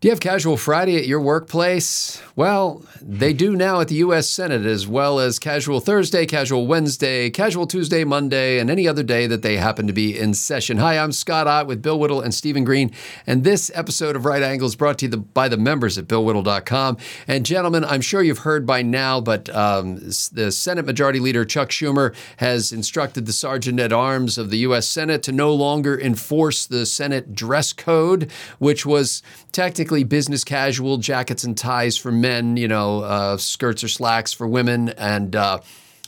Do you have Casual Friday at your workplace? Well, they do now at the U.S. Senate, as well as Casual Thursday, Casual Wednesday, Casual Tuesday, Monday, and any other day that they happen to be in session. Hi, I'm Scott Ott with Bill Whittle and Stephen Green, and this episode of Right Angle is brought to you by the members at BillWhittle.com. And gentlemen, I'm sure you've heard by now, but um, the Senate Majority Leader Chuck Schumer has instructed the Sergeant at Arms of the U.S. Senate to no longer enforce the Senate dress code, which was technically business casual, jackets and ties for men, you know, uh, skirts or slacks for women, and uh,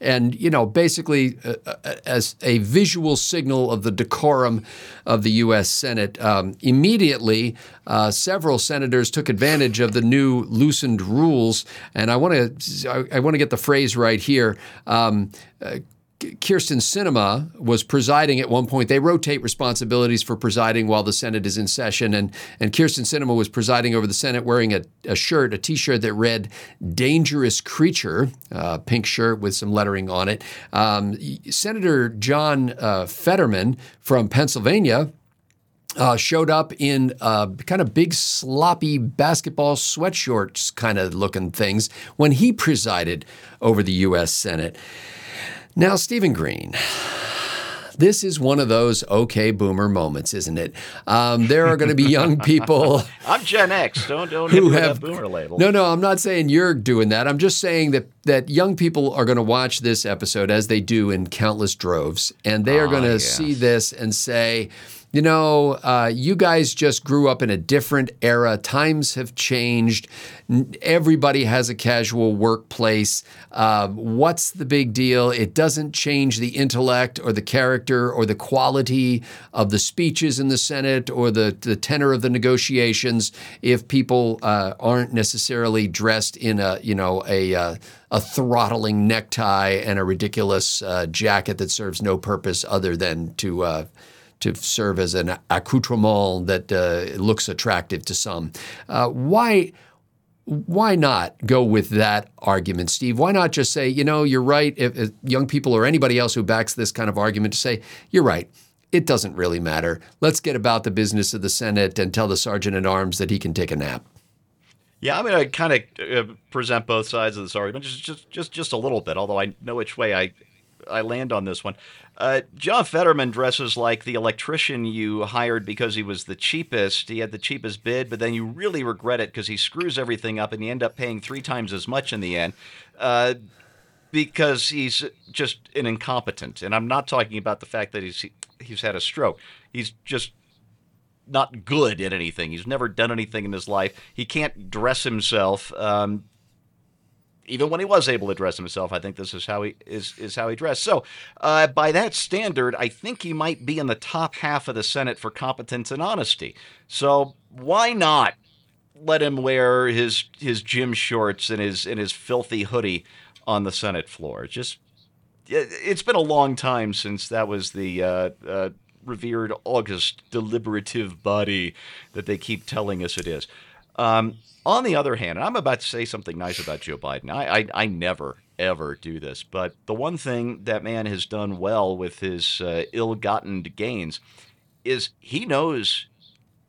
and you know, basically uh, uh as a visual signal of the decorum of the U.S. Senate. Um, immediately, uh, several senators took advantage of the new loosened rules, and I want to I, I want to get the phrase right here. Um, uh, Sinema was presiding at one point. They rotate responsibilities for presiding while the Senate is in session. And, and Kyrsten Sinema was presiding over the Senate wearing a, a shirt, a t shirt that read Dangerous Creature, uh, pink shirt with some lettering on it. Um, Senator John uh, Fetterman from Pennsylvania uh, showed up in uh, kind of big, sloppy basketball sweatshorts kind of looking things when he presided over the U.S. Senate. Now, Stephen Green. This is one of those okay boomer moments, isn't it? Um, there are going to be young people. I'm Gen X. Don't don't who have boomer label. No, no, I'm not saying you're doing that. I'm just saying that that young people are going to watch this episode as they do in countless droves, and they are going to yes. see this and say you know, uh, you guys just grew up in a different era. Times have changed. Everybody has a casual workplace. Uh, what's the big deal? It doesn't change the intellect or the character or the quality of the speeches in the Senate or the, the tenor of the negotiations if people uh, aren't necessarily dressed in a, you know, a, uh, a throttling necktie and a ridiculous uh, jacket that serves no purpose other than to uh, to serve as an accoutrement that uh, looks attractive to some. Uh, why? Why not go with that argument, Steve? Why not just say, you know, you're right? If, if young people or anybody else who backs this kind of argument to say, you're right it doesn't really matter. Let's get about the business of the Senate and tell the sergeant at arms that he can take a nap. Yeah, I'm going to kind of uh, present both sides of this argument, just just just just a little bit. Although I know which way I I land on this one. Uh, John Fetterman dresses like the electrician you hired because he was the cheapest. He had the cheapest bid, but then you really regret it because he screws everything up and you end up paying three times as much in the end. Uh, because he's just an incompetent, and I'm not talking about the fact that he's he's had a stroke. He's just not good at anything. He's never done anything in his life. He can't dress himself. Um, even when he was able to dress himself, I think this is how he is is how he dressed. So, uh, by that standard, I think he might be in the top half of the Senate for competence and honesty. So, why not let him wear his his gym shorts and his and his filthy hoodie on the Senate floor? Just it's been a long time since that was the uh, uh, revered august deliberative body that they keep telling us it is. Um, on the other hand, and I'm about to say something nice about Joe Biden. I, I, I never, ever do this. But the one thing that man has done well with his uh, ill gotten gains is he knows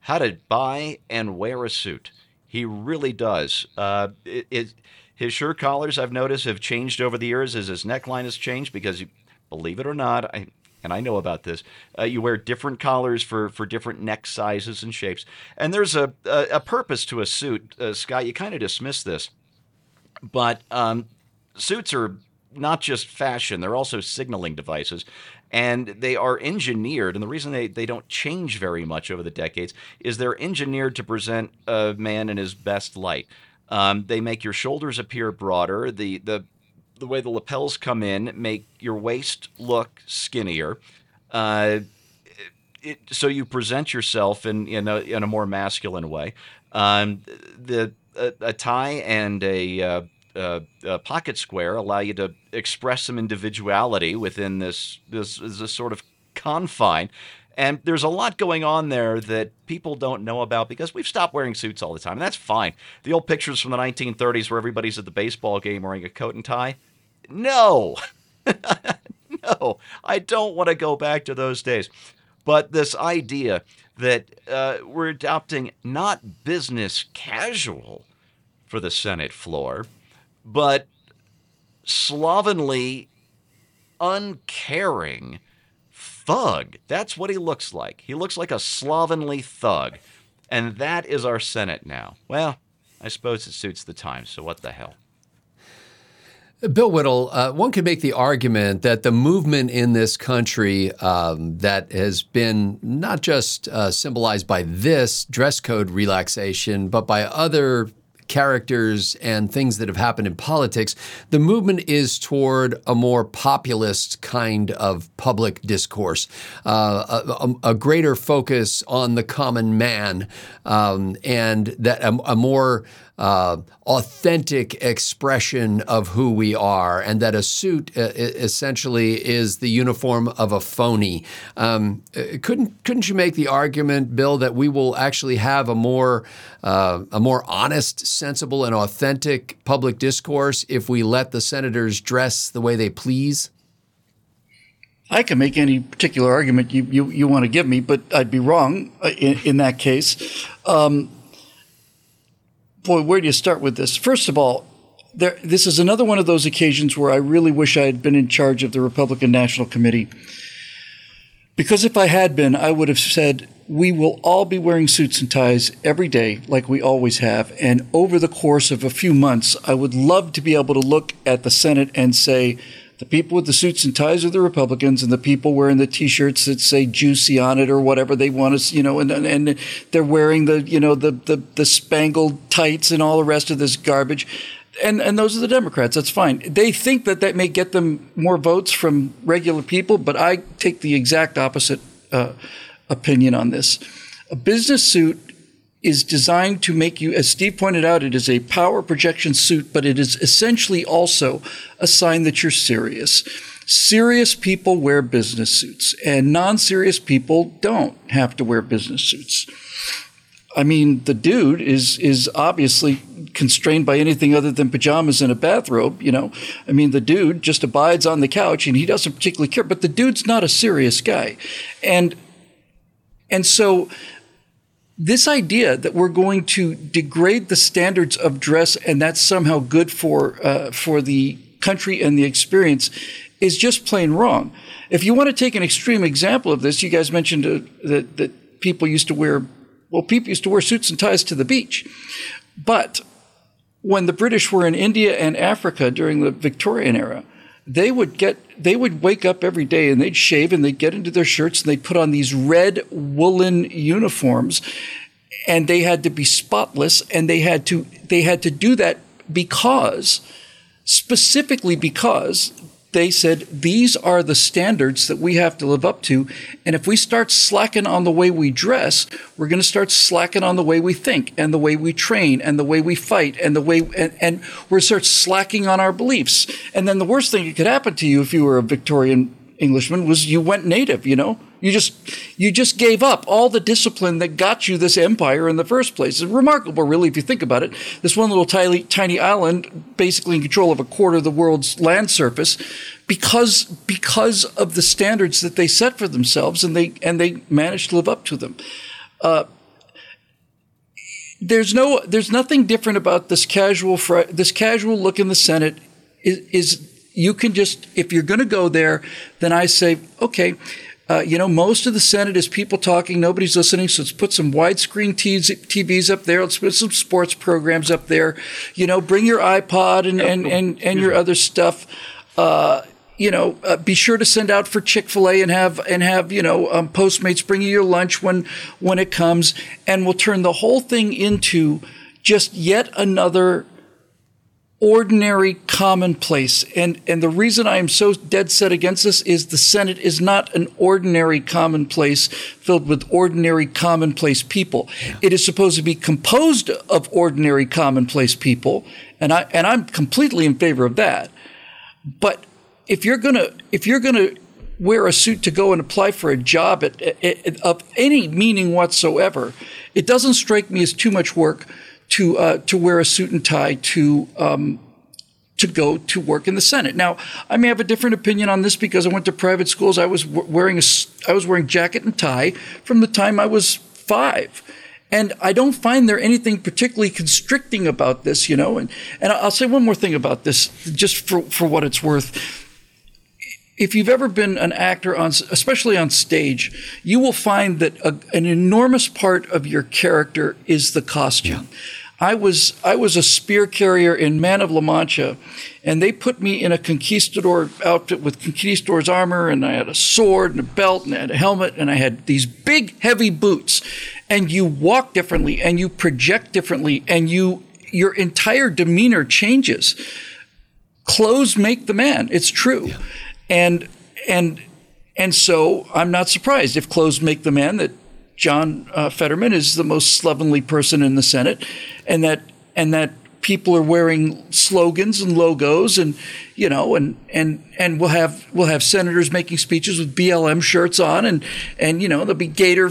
how to buy and wear a suit. He really does. Uh, it, it, his shirt collars, I've noticed, have changed over the years as his neckline has changed because, believe it or not, I, and I know about this. Uh, you wear different collars for for different neck sizes and shapes, and there's a a, a purpose to a suit. Uh, Scott, you kind of dismiss this, but um, suits are not just fashion; they're also signaling devices. And they are engineered, and the reason they, they don't change very much over the decades is they're engineered to present a man in his best light. Um, they make your shoulders appear broader. The the the way the lapels come in make your waist look skinnier. Uh, it, so you present yourself in in a, in a more masculine way. Um, the a, a, tie and a, uh, a, pocket square allow you to express some individuality within this this, this sort of confine. And there's a lot going on there that people don't know about because we've stopped wearing suits all the time. And that's fine. The old pictures from the 1930s where everybody's at the baseball game wearing a coat and tie, no, no, I don't want to go back to those days. But this idea that uh, we're adopting not business casual for the Senate floor, but slovenly, uncaring thug. That's what he looks like. He looks like a slovenly thug. And that is our Senate now. Well, I suppose it suits the times, so what the hell? Bill Whittle, uh, one could make the argument that the movement in this country um, that has been not just uh, symbolized by this dress code relaxation, but by other characters and things that have happened in politics, the movement is toward a more populist kind of public discourse, uh, a, a, greater focus on the common man, um, and that a, a more uh, authentic expression of who we are, and that a suit uh, essentially is the uniform of a phony. Um, uh, couldn't couldn't you make the argument, Bill, that we will actually have a more uh, a more honest, sensible, and authentic public discourse if we let the senators dress the way they please? I can make any particular argument you, you, you want to give me, but I'd be wrong uh, in, in that case. Um, boy, where do you start with this? First of all, there, this is another one of those occasions where I really wish I had been in charge of the Republican National Committee. Because if I had been, I would have said, we will all be wearing suits and ties every day, like we always have. And over the course of a few months, I would love to be able to look at the Senate and say, the people with the suits and ties are the Republicans, and the people wearing the T-shirts that say "juicy" on it or whatever they want to, you know, and and they're wearing the you know the the, the spangled tights and all the rest of this garbage. And, and those are the Democrats. That's fine. They think that that may get them more votes from regular people, but I take the exact opposite uh, opinion on this. A business suit is designed to make you, as Steve pointed out, it is a power projection suit, but it is essentially also a sign that you're serious. Serious people wear business suits, and non serious people don't have to wear business suits. I mean, the dude is is obviously constrained by anything other than pajamas and a bathrobe. You know, I mean, the dude just abides on the couch and he doesn't particularly care. But the dude's not a serious guy, and and so this idea that we're going to degrade the standards of dress and that's somehow good for uh, for the country and the experience is just plain wrong. If you want to take an extreme example of this, you guys mentioned uh, that that people used to wear well, people used to wear suits and ties to the beach, but when the British were in India and Africa during the Victorian era, they would get they would wake up every day and they'd shave and they'd get into their shirts and they'd put on these red woolen uniforms and they had to be spotless and they had to they had to do that because specifically because they said these are the standards that we have to live up to. And if we start slacking on the way we dress, we're going to start slacking on the way we think and the way we train and the way we fight and the way, and, and we're start slacking on our beliefs. And then the worst thing that could happen to you if you were a Victorian Englishman was you went native, you know? You just you just gave up all the discipline that got you this empire in the first place. It's remarkable, really, if you think about it. This one little tiny tiny island, basically in control of a quarter of the world's land surface, because because of the standards that they set for themselves, and they and they managed to live up to them. Uh, there's no there's nothing different about this casual fr- this casual look in the Senate is, is you can just if you're going to go there, then I say okay uh, you know, most of the Senate is people talking, nobody's listening. So let's put some widescreen TVs up there. Let's put some sports programs up there. You know, bring your iPod and, and, and, and your other stuff. Uh, you know, uh, be sure to send out for Chick Fil A and have and have you know um, Postmates bring you your lunch when when it comes, and we'll turn the whole thing into just yet another ordinary commonplace. And, and the reason I am so dead set against this is the Senate is not an ordinary commonplace filled with ordinary commonplace people. Yeah. It is supposed to be composed of ordinary commonplace people. And I, and I'm completely in favor of that. But if you're going to, if you're going to wear a suit to go and apply for a job at, at, at, of any meaning whatsoever, it doesn't strike me as too much work to uh, to wear a suit and tie to um, to go to work in the Senate. Now, I may have a different opinion on this because I went to private schools. I was wearing a I was wearing jacket and tie from the time I was 5. And I don't find there anything particularly constricting about this, you know. And, and I'll say one more thing about this, just for, for what it's worth. If you've ever been an actor on, especially on stage, you will find that a, an enormous part of your character is the costume. Yeah. I was I was a spear carrier in Man of La Mancha, and they put me in a conquistador outfit with conquistador's armor, and I had a sword and a belt, and I had a helmet, and I had these big heavy boots, and you walk differently, and you project differently, and you your entire demeanor changes. Clothes make the man. It's true, yeah. and and and so I'm not surprised if clothes make the man that John uh, Fetterman is the most slovenly person in the Senate, and that and that people are wearing slogans and logos, and you know, and and and we'll have we'll have senators making speeches with BLM shirts on, and and you know, there'll be Gator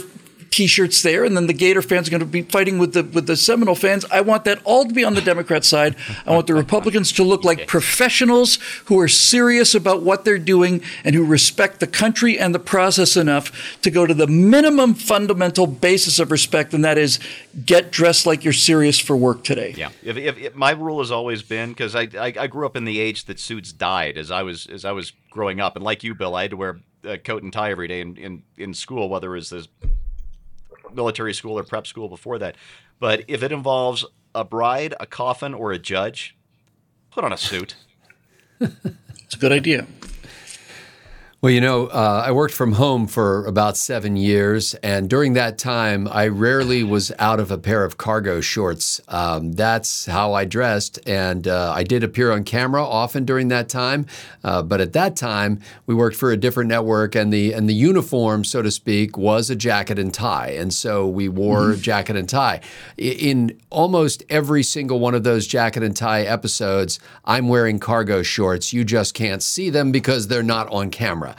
T-shirts there, and then the Gator fans are going to be fighting with the with the Seminole fans. I want that all to be on the Democrat side. I want the Republicans to look like professionals who are serious about what they're doing and who respect the country and the process enough to go to the minimum fundamental basis of respect, and that is get dressed like you're serious for work today. Yeah, if, if, if my rule has always been because I, I, I grew up in the age that suits died as I was as I was growing up, and like you, Bill, I had to wear a coat and tie every day in, in, in school, whether it was this military school or prep school before that. But if it involves a bride, a coffin, or a judge, put on a suit. it's a good idea. Well, you know, uh, I worked from home for about seven years, and during that time, I rarely was out of a pair of cargo shorts. Um, that's how I dressed, and uh, I did appear on camera often during that time. Uh, but at that time, we worked for a different network, and the and the uniform, so to speak, was a jacket and tie, and so we wore mm-hmm. jacket and tie. In almost every single one of those jacket and tie episodes, I'm wearing cargo shorts. You just can't see them because they're not on camera.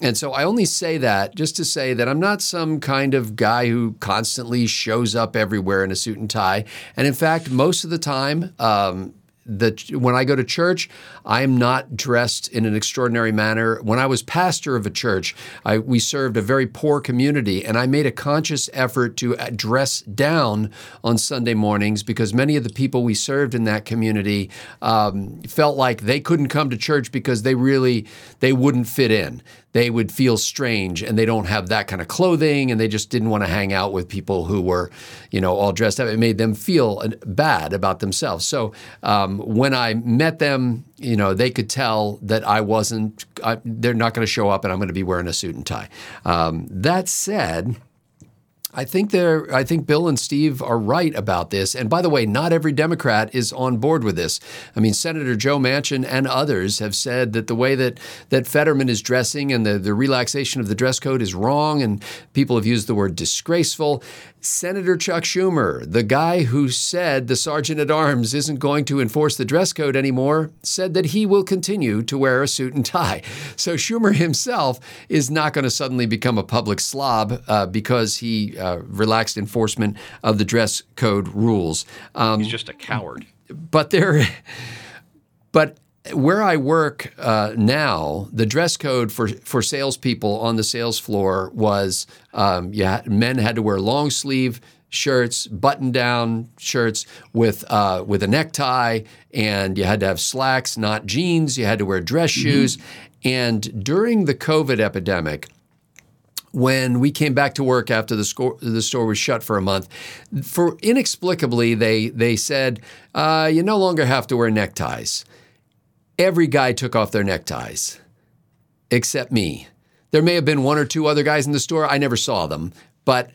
And so I only say that just to say that I'm not some kind of guy who constantly shows up everywhere in a suit and tie. And in fact, most of the time, um, that when I go to church, I am not dressed in an extraordinary manner. When I was pastor of a church, I, we served a very poor community, and I made a conscious effort to dress down on Sunday mornings because many of the people we served in that community um, felt like they couldn't come to church because they really they wouldn't fit in they would feel strange and they don't have that kind of clothing and they just didn't want to hang out with people who were, you know, all dressed up. It made them feel bad about themselves. So um, when I met them, you know, they could tell that I wasn't, I, they're not going to show up and I'm going to be wearing a suit and tie. Um, that said, I think they're. I think Bill and Steve are right about this. And by the way, not every Democrat is on board with this. I mean, Senator Joe Manchin and others have said that the way that that Fetterman is dressing and the the relaxation of the dress code is wrong, and people have used the word disgraceful. Senator Chuck Schumer, the guy who said the sergeant at arms isn't going to enforce the dress code anymore, said that he will continue to wear a suit and tie. So Schumer himself is not going to suddenly become a public slob uh, because he uh, relaxed enforcement of the dress code rules. Um, He's just a coward. But there, but where I work uh, now, the dress code for for salespeople on the sales floor was um, yeah, men had to wear long sleeve shirts, button down shirts with uh, with a necktie, and you had to have slacks, not jeans. You had to wear dress mm-hmm. shoes. And during the COVID epidemic, when we came back to work after the, the store was shut for a month, for inexplicably they they said uh, you no longer have to wear neckties every guy took off their neckties except me. There may have been one or two other guys in the store. I never saw them, but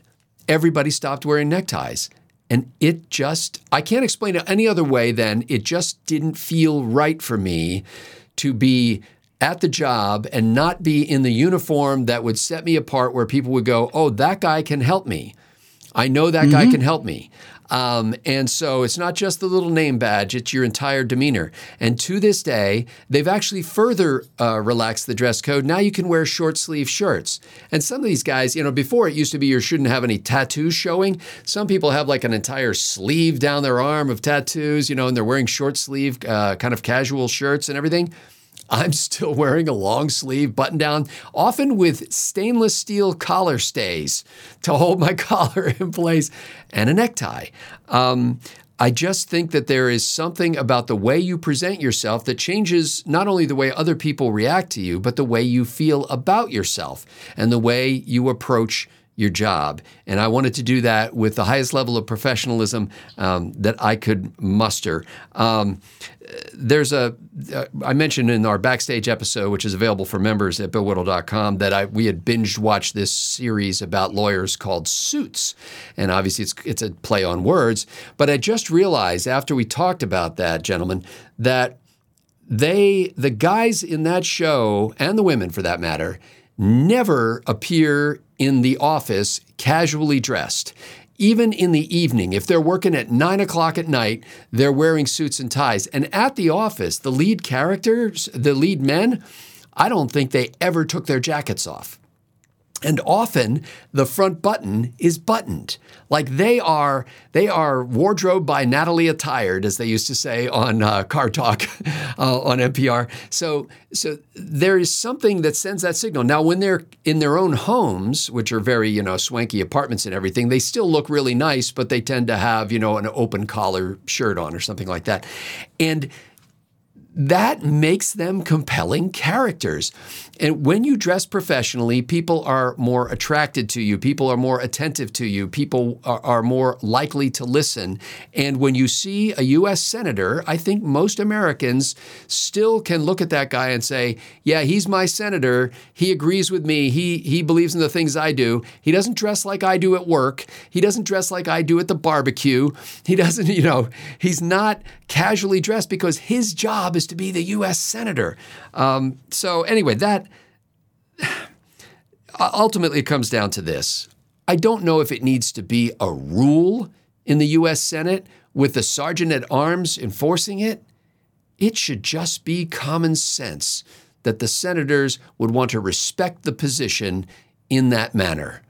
everybody stopped wearing neckties. And it just, I can't explain it any other way than it just didn't feel right for me to be at the job and not be in the uniform that would set me apart where people would go, oh, that guy can help me. I know that mm-hmm. guy can help me. Um, and so it's not just the little name badge, it's your entire demeanor. And to this day, they've actually further uh, relaxed the dress code. Now you can wear short sleeve shirts. And some of these guys, you know, before it used to be you shouldn't have any tattoos showing. Some people have like an entire sleeve down their arm of tattoos, you know, and they're wearing short sleeve, uh, kind of casual shirts and everything. I'm still wearing a long sleeve button down, often with stainless steel collar stays to hold my collar in place and a necktie. Um, I just think that there is something about the way you present yourself that changes not only the way other people react to you, but the way you feel about yourself and the way you approach your job. And I wanted to do that with the highest level of professionalism um, that I could muster. Um, there's a uh, I mentioned in our backstage episode, which is available for members at BillWhittle.com, that I we had binge watched this series about lawyers called Suits, and obviously it's it's a play on words. But I just realized after we talked about that, gentlemen, that they the guys in that show and the women for that matter never appear in the office casually dressed. Even in the evening, if they're working at nine o'clock at night, they're wearing suits and ties. And at the office, the lead characters, the lead men, I don't think they ever took their jackets off. And often the front button is buttoned. Like they are, they are wardrobe by Natalie attired, as they used to say on uh, Car Talk uh, on NPR. So, so there is something that sends that signal. Now, when they're in their own homes, which are very, you know, swanky apartments and everything, they still look really nice, but they tend to have, you know, an open collar shirt on or something like that. And that makes them compelling characters. And when you dress professionally, people are more attracted to you. People are more attentive to you. People are, are, more likely to listen. And when you see a U.S. Senator, I think most Americans still can look at that guy and say, yeah, he's my senator. He agrees with me. He, he believes in the things I do. He doesn't dress like I do at work. He doesn't dress like I do at the barbecue. He doesn't, you know, he's not casually dressed because his job is to be the U.S. Senator. Um, so, anyway, that ultimately it comes down to this. I don't know if it needs to be a rule in the U.S. Senate with the sergeant at arms enforcing it. It should just be common sense that the senators would want to respect the position in that manner.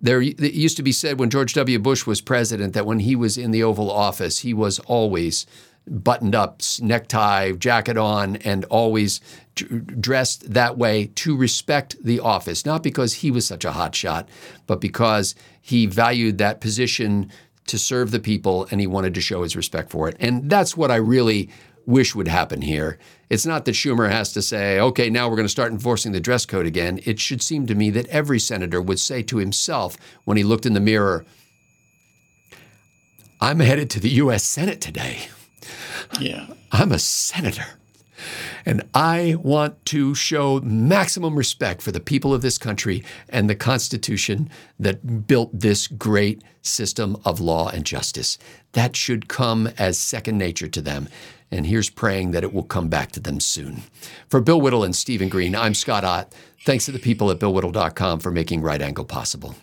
There it used to be said when George W. Bush was president that when he was in the Oval Office, he was always buttoned up, necktie, jacket on, and always dressed that way to respect the office, not because he was such a hot shot, but because he valued that position to serve the people and he wanted to show his respect for it. And that's what I really wish would happen here. It's not that Schumer has to say, okay, now we're going to start enforcing the dress code again. It should seem to me that every senator would say to himself when he looked in the mirror, I'm headed to the U.S. Senate today. Yeah. I'm a senator. And I want to show maximum respect for the people of this country and the Constitution that built this great system of law and justice. That should come as second nature to them. And here's praying that it will come back to them soon. For Bill Whittle and Stephen Green, I'm Scott Ott. Thanks to the people at BillWhittle.com for making Right Angle possible.